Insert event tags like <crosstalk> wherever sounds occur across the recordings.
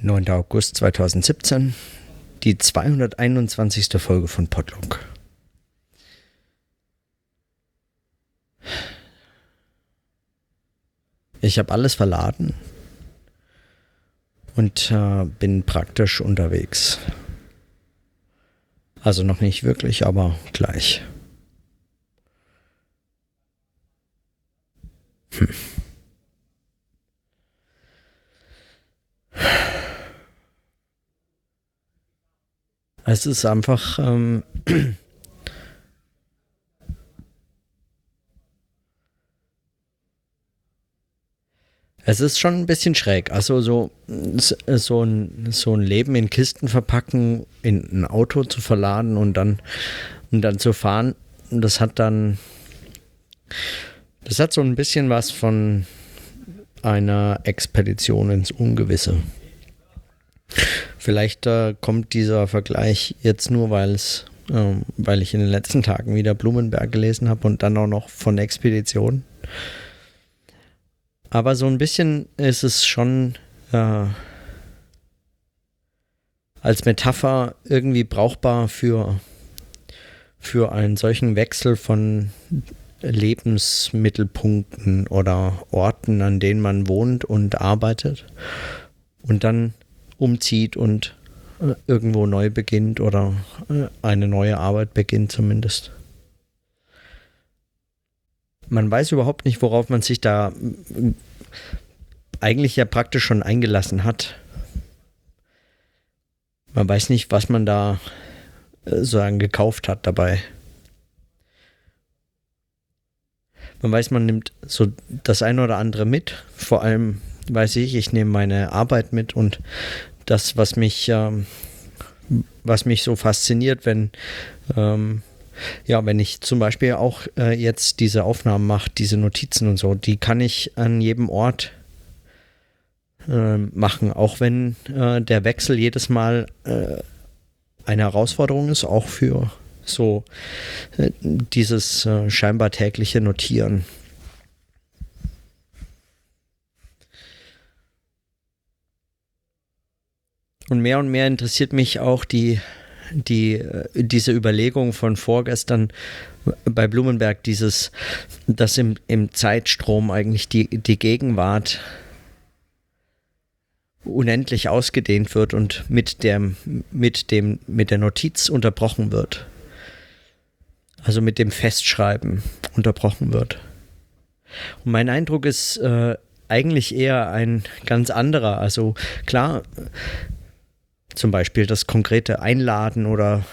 9. August 2017, die 221. Folge von Podlog. Ich habe alles verladen und äh, bin praktisch unterwegs. Also noch nicht wirklich, aber gleich. Hm. Es ist einfach. Ähm, es ist schon ein bisschen schräg. Also so, so, ein, so ein Leben in Kisten verpacken, in ein Auto zu verladen und dann, und dann zu fahren, das hat dann. Das hat so ein bisschen was von einer Expedition ins Ungewisse. Vielleicht äh, kommt dieser Vergleich jetzt nur, weil es, ähm, weil ich in den letzten Tagen wieder Blumenberg gelesen habe und dann auch noch von Expedition. Aber so ein bisschen ist es schon äh, als Metapher irgendwie brauchbar für, für einen solchen Wechsel von Lebensmittelpunkten oder Orten, an denen man wohnt und arbeitet. Und dann umzieht und äh, irgendwo neu beginnt oder äh, eine neue Arbeit beginnt zumindest. Man weiß überhaupt nicht, worauf man sich da äh, eigentlich ja praktisch schon eingelassen hat. Man weiß nicht, was man da sozusagen gekauft hat dabei. Man weiß, man nimmt so das eine oder andere mit. Vor allem weiß ich, ich nehme meine Arbeit mit und das, was mich, ähm, was mich so fasziniert, wenn, ähm, ja, wenn ich zum Beispiel auch äh, jetzt diese Aufnahmen mache, diese Notizen und so, die kann ich an jedem Ort äh, machen, auch wenn äh, der Wechsel jedes Mal äh, eine Herausforderung ist, auch für so äh, dieses äh, scheinbar tägliche Notieren. Und mehr und mehr interessiert mich auch die, die, äh, diese Überlegung von vorgestern bei Blumenberg, dieses, dass im, im Zeitstrom eigentlich die, die Gegenwart unendlich ausgedehnt wird und mit, dem, mit, dem, mit der Notiz unterbrochen wird. Also mit dem Festschreiben unterbrochen wird. Und mein Eindruck ist äh, eigentlich eher ein ganz anderer. Also klar, zum Beispiel das konkrete Einladen oder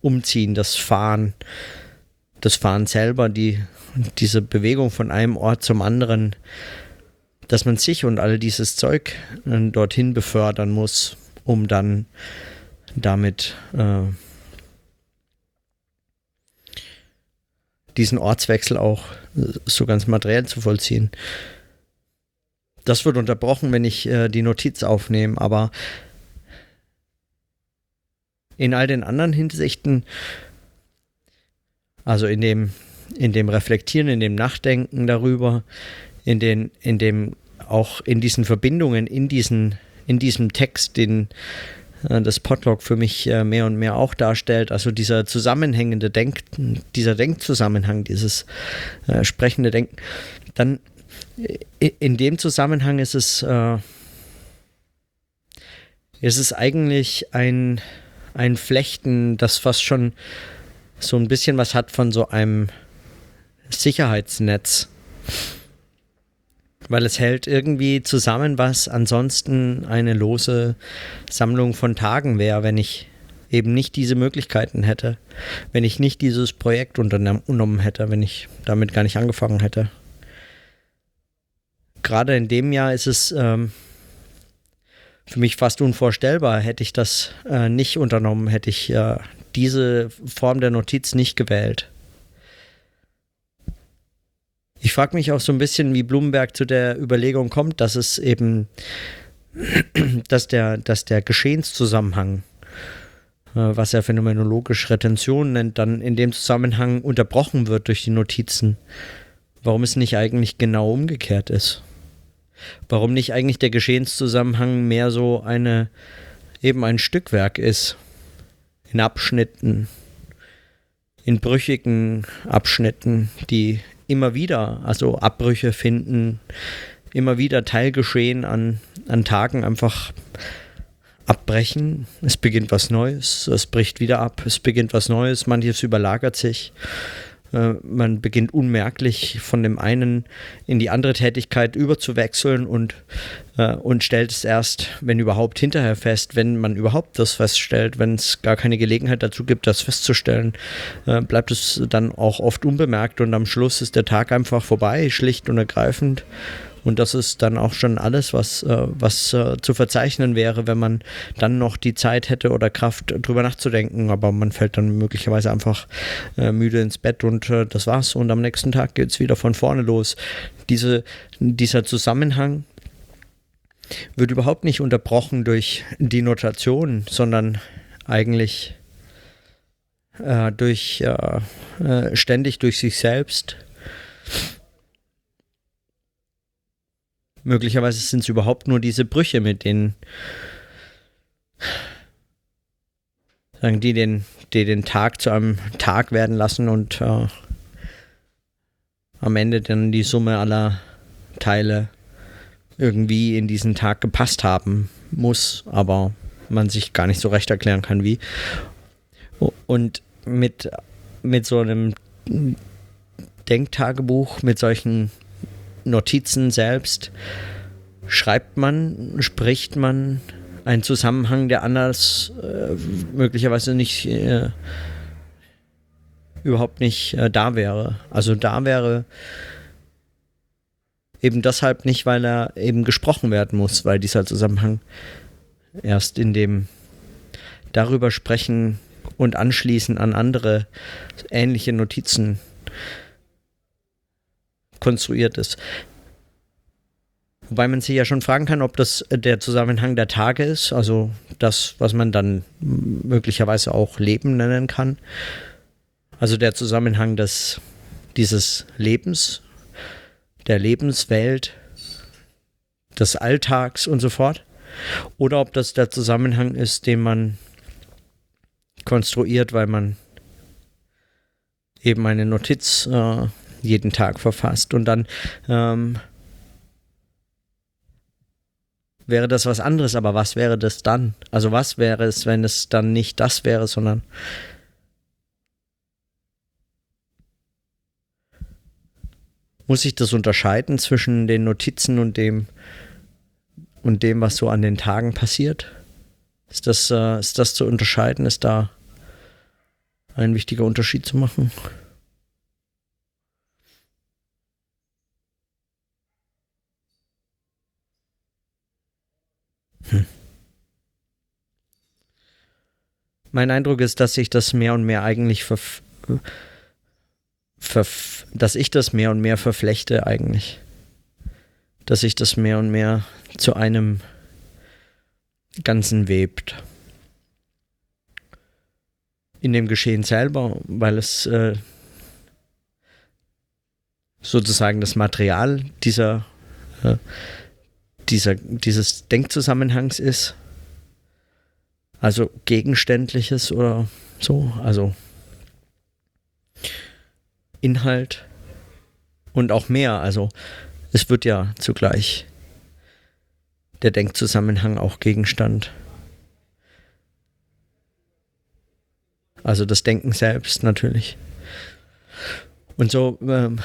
Umziehen, das Fahren, das Fahren selber, die, diese Bewegung von einem Ort zum anderen, dass man sich und all dieses Zeug äh, dorthin befördern muss, um dann damit äh, diesen Ortswechsel auch so ganz materiell zu vollziehen. Das wird unterbrochen, wenn ich äh, die Notiz aufnehme, aber in all den anderen Hinsichten, also in dem, in dem Reflektieren, in dem Nachdenken darüber, in den, in dem auch in diesen Verbindungen, in diesen, in diesem Text, den äh, das Podlog für mich äh, mehr und mehr auch darstellt, also dieser zusammenhängende Denk, dieser Denkzusammenhang, dieses äh, sprechende Denken, dann in dem Zusammenhang ist es, äh, ist es eigentlich ein, ein Flechten, das fast schon so ein bisschen was hat von so einem Sicherheitsnetz. Weil es hält irgendwie zusammen, was ansonsten eine lose Sammlung von Tagen wäre, wenn ich eben nicht diese Möglichkeiten hätte, wenn ich nicht dieses Projekt unternommen hätte, wenn ich damit gar nicht angefangen hätte gerade in dem Jahr ist es ähm, für mich fast unvorstellbar. Hätte ich das äh, nicht unternommen, hätte ich äh, diese Form der Notiz nicht gewählt. Ich frage mich auch so ein bisschen, wie Blumenberg zu der Überlegung kommt, dass es eben, <clears throat> dass der, dass der Geschehenszusammenhang, äh, was er phänomenologisch Retention nennt, dann in dem Zusammenhang unterbrochen wird durch die Notizen. Warum es nicht eigentlich genau umgekehrt ist. Warum nicht eigentlich der Geschehenszusammenhang mehr so eine, eben ein Stückwerk ist. In Abschnitten, in brüchigen Abschnitten, die immer wieder, also Abbrüche finden, immer wieder Teilgeschehen an, an Tagen einfach abbrechen. Es beginnt was Neues, es bricht wieder ab, es beginnt was Neues, manches überlagert sich. Äh, man beginnt unmerklich von dem einen in die andere Tätigkeit überzuwechseln und, äh, und stellt es erst, wenn überhaupt, hinterher fest, wenn man überhaupt das feststellt, wenn es gar keine Gelegenheit dazu gibt, das festzustellen, äh, bleibt es dann auch oft unbemerkt und am Schluss ist der Tag einfach vorbei, schlicht und ergreifend. Und das ist dann auch schon alles, was, äh, was äh, zu verzeichnen wäre, wenn man dann noch die Zeit hätte oder Kraft, drüber nachzudenken. Aber man fällt dann möglicherweise einfach äh, müde ins Bett und äh, das war's. Und am nächsten Tag geht es wieder von vorne los. Diese, dieser Zusammenhang wird überhaupt nicht unterbrochen durch die Notation, sondern eigentlich äh, durch äh, ständig durch sich selbst Möglicherweise sind es überhaupt nur diese Brüche, mit denen sagen die den, die den Tag zu einem Tag werden lassen und äh, am Ende dann die Summe aller Teile irgendwie in diesen Tag gepasst haben muss, aber man sich gar nicht so recht erklären kann, wie. Und mit, mit so einem Denktagebuch, mit solchen Notizen selbst schreibt man, spricht man einen Zusammenhang, der anders äh, möglicherweise nicht äh, überhaupt nicht äh, da wäre. Also da wäre eben deshalb nicht, weil er eben gesprochen werden muss, weil dieser Zusammenhang erst in dem darüber sprechen und anschließen an andere ähnliche Notizen konstruiert ist. Wobei man sich ja schon fragen kann, ob das der Zusammenhang der Tage ist, also das, was man dann möglicherweise auch Leben nennen kann. Also der Zusammenhang des, dieses Lebens, der Lebenswelt, des Alltags und so fort. Oder ob das der Zusammenhang ist, den man konstruiert, weil man eben eine Notiz äh, jeden Tag verfasst. Und dann ähm, wäre das was anderes, aber was wäre das dann? Also was wäre es, wenn es dann nicht das wäre, sondern muss ich das unterscheiden zwischen den Notizen und dem und dem, was so an den Tagen passiert? Ist das, äh, ist das zu unterscheiden? Ist da ein wichtiger Unterschied zu machen? Hm. Mein Eindruck ist, dass sich das mehr und mehr eigentlich verf verf dass ich das mehr und mehr verflechte eigentlich. Dass sich das mehr und mehr zu einem Ganzen webt. In dem Geschehen selber, weil es äh, sozusagen das Material dieser äh, dieser, dieses Denkzusammenhangs ist. Also gegenständliches oder so, also Inhalt und auch mehr. Also es wird ja zugleich der Denkzusammenhang auch Gegenstand. Also das Denken selbst natürlich. Und so ähm,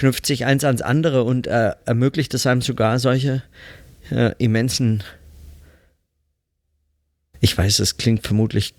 knüpft sich eins ans andere und äh, ermöglicht es einem sogar solche äh, immensen, ich weiß, es klingt vermutlich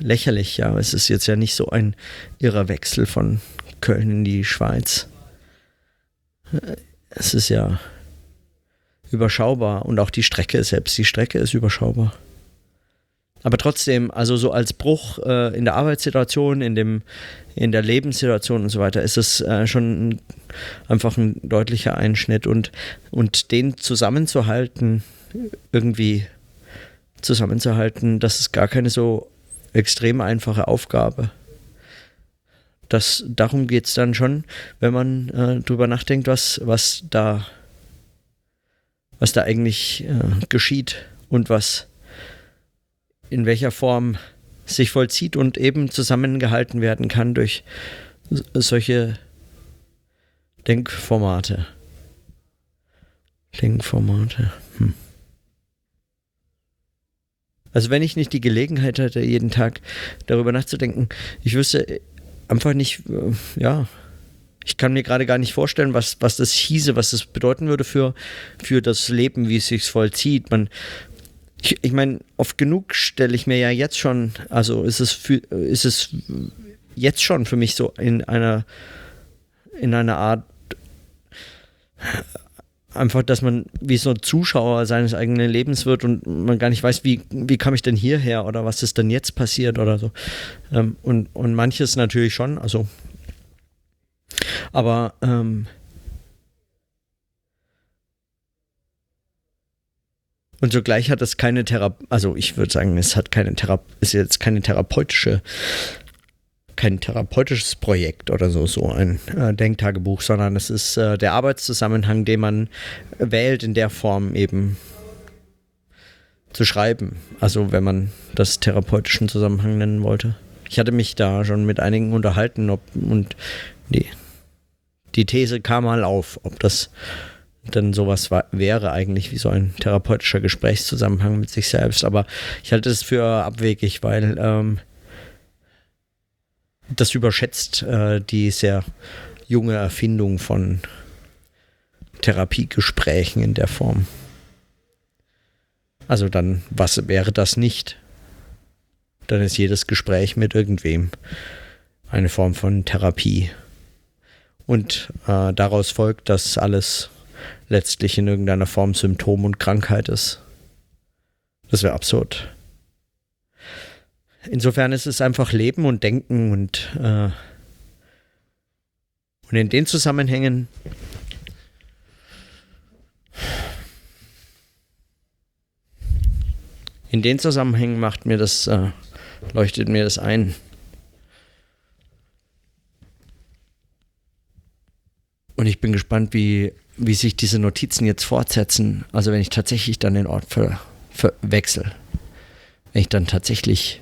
lächerlich, ja, aber es ist jetzt ja nicht so ein irrer Wechsel von Köln in die Schweiz. Es ist ja überschaubar und auch die Strecke selbst, die Strecke ist überschaubar. Aber trotzdem, also so als Bruch äh, in der Arbeitssituation, in, dem, in der Lebenssituation und so weiter, ist es äh, schon ein, einfach ein deutlicher Einschnitt. Und, und den zusammenzuhalten, irgendwie zusammenzuhalten, das ist gar keine so extrem einfache Aufgabe. Das, darum geht es dann schon, wenn man äh, drüber nachdenkt, was, was da was da eigentlich äh, geschieht und was in welcher Form sich vollzieht und eben zusammengehalten werden kann durch solche Denkformate. Denkformate. Hm. Also wenn ich nicht die Gelegenheit hätte, jeden Tag darüber nachzudenken, ich wüsste einfach nicht, äh, ja, ich kann mir gerade gar nicht vorstellen, was, was das hieße, was das bedeuten würde für, für das Leben, wie es sich vollzieht. Man, ich, ich meine, oft genug stelle ich mir ja jetzt schon, also ist es, für, ist es jetzt schon für mich so in einer, in einer Art einfach, dass man wie so ein Zuschauer seines eigenen Lebens wird und man gar nicht weiß, wie, wie kam ich denn hierher oder was ist denn jetzt passiert oder so. Ähm, und, und manches natürlich schon, also aber ähm, und zugleich hat es keine Therapie, also ich würde sagen, es hat keine Therapie, ist jetzt keine therapeutische kein therapeutisches Projekt oder so, so ein äh, Denktagebuch, sondern es ist äh, der Arbeitszusammenhang, den man wählt, in der Form eben zu schreiben. Also wenn man das therapeutischen Zusammenhang nennen wollte. Ich hatte mich da schon mit einigen unterhalten ob, und die, die These kam mal auf, ob das dann sowas war, wäre eigentlich wie so ein therapeutischer Gesprächszusammenhang mit sich selbst. Aber ich halte es für abwegig, weil ähm, das überschätzt äh, die sehr junge Erfindung von Therapiegesprächen in der Form. Also dann, was wäre das nicht? Dann ist jedes Gespräch mit irgendwem eine Form von Therapie. Und äh, daraus folgt, dass alles letztlich in irgendeiner Form Symptom und Krankheit ist. Das wäre absurd. Insofern ist es einfach Leben und Denken und, äh, und in den Zusammenhängen in den Zusammenhängen macht mir das, äh, leuchtet mir das ein. Und ich bin gespannt, wie, wie sich diese Notizen jetzt fortsetzen. Also wenn ich tatsächlich dann den Ort ver, verwechsel. Wenn ich dann tatsächlich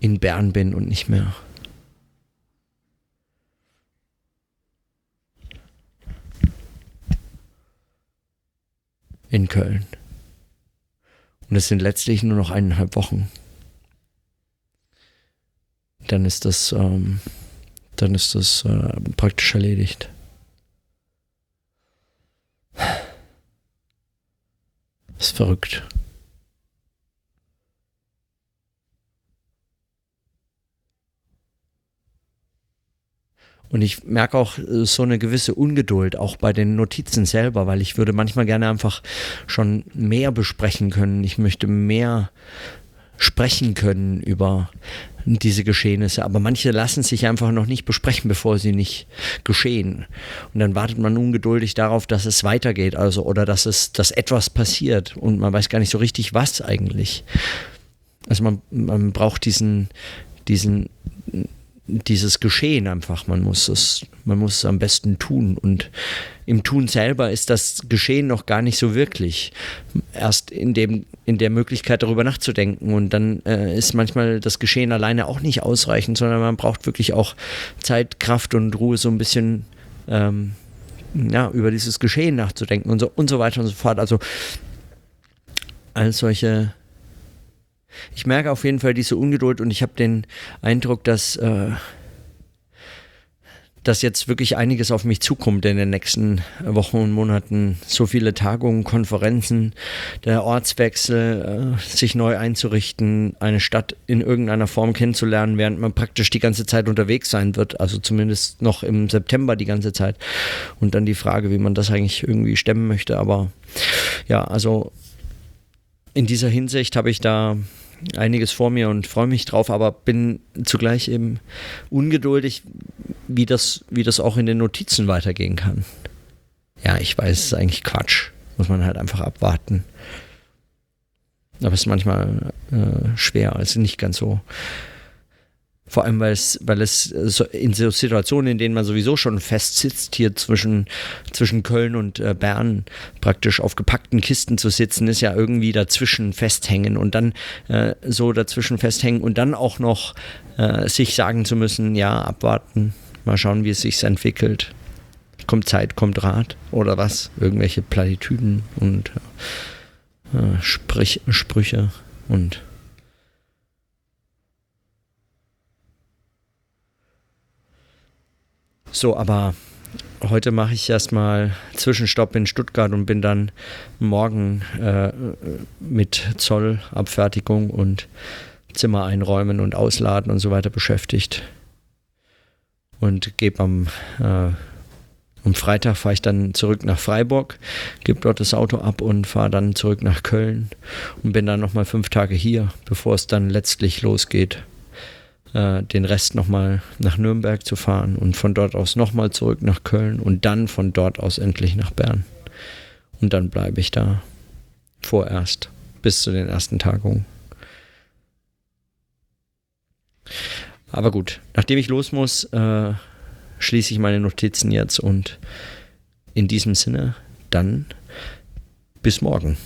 in Bern bin und nicht mehr. In Köln. Und es sind letztlich nur noch eineinhalb Wochen. Dann ist das, ähm, dann ist das äh, praktisch erledigt. Das ist verrückt. Und ich merke auch äh, so eine gewisse Ungeduld, auch bei den Notizen selber, weil ich würde manchmal gerne einfach schon mehr besprechen können. Ich möchte mehr sprechen können über diese Geschehnisse, aber manche lassen sich einfach noch nicht besprechen, bevor sie nicht geschehen. Und dann wartet man ungeduldig darauf, dass es weitergeht, also oder dass es, dass etwas passiert und man weiß gar nicht so richtig, was eigentlich. Also man, man braucht diesen, diesen dieses Geschehen einfach. Man muss es, man muss es am besten tun. Und im Tun selber ist das Geschehen noch gar nicht so wirklich. Erst in dem, in der Möglichkeit darüber nachzudenken. Und dann äh, ist manchmal das Geschehen alleine auch nicht ausreichend, sondern man braucht wirklich auch Zeit, Kraft und Ruhe, so ein bisschen ähm, ja, über dieses Geschehen nachzudenken und so und so weiter und so fort. Also all solche ich merke auf jeden Fall diese Ungeduld und ich habe den Eindruck, dass, äh, dass jetzt wirklich einiges auf mich zukommt in den nächsten Wochen und Monaten. So viele Tagungen, Konferenzen, der Ortswechsel, äh, sich neu einzurichten, eine Stadt in irgendeiner Form kennenzulernen, während man praktisch die ganze Zeit unterwegs sein wird, also zumindest noch im September die ganze Zeit. Und dann die Frage, wie man das eigentlich irgendwie stemmen möchte. Aber ja, also in dieser Hinsicht habe ich da einiges vor mir und freue mich drauf, aber bin zugleich eben ungeduldig, wie das, wie das auch in den Notizen weitergehen kann. Ja, ich weiß, es ist eigentlich Quatsch. Muss man halt einfach abwarten. Aber es ist manchmal äh, schwer, also nicht ganz so Vor allem, weil es, weil es in so Situationen, in denen man sowieso schon festsitzt, hier zwischen, zwischen Köln und äh, Bern praktisch auf gepackten Kisten zu sitzen, ist ja irgendwie dazwischen festhängen und dann äh, so dazwischen festhängen und dann auch noch äh, sich sagen zu müssen, ja, abwarten, mal schauen, wie es sich entwickelt. Kommt Zeit, kommt Rat oder was? Irgendwelche Platitüden und äh, Sprich, Sprüche und So, aber heute mache ich erstmal Zwischenstopp in Stuttgart und bin dann morgen äh, mit Zollabfertigung und Zimmer einräumen und ausladen und so weiter beschäftigt. Und gebe am, äh, am Freitag fahre ich dann zurück nach Freiburg, gebe dort das Auto ab und fahre dann zurück nach Köln und bin dann nochmal fünf Tage hier, bevor es dann letztlich losgeht äh, den Rest nochmal nach Nürnberg zu fahren und von dort aus nochmal zurück nach Köln und dann von dort aus endlich nach Bern. Und dann bleibe ich da vorerst bis zu den ersten Tagungen. Aber gut, nachdem ich los muss, äh, schließe ich meine Notizen jetzt und in diesem Sinne dann bis morgen.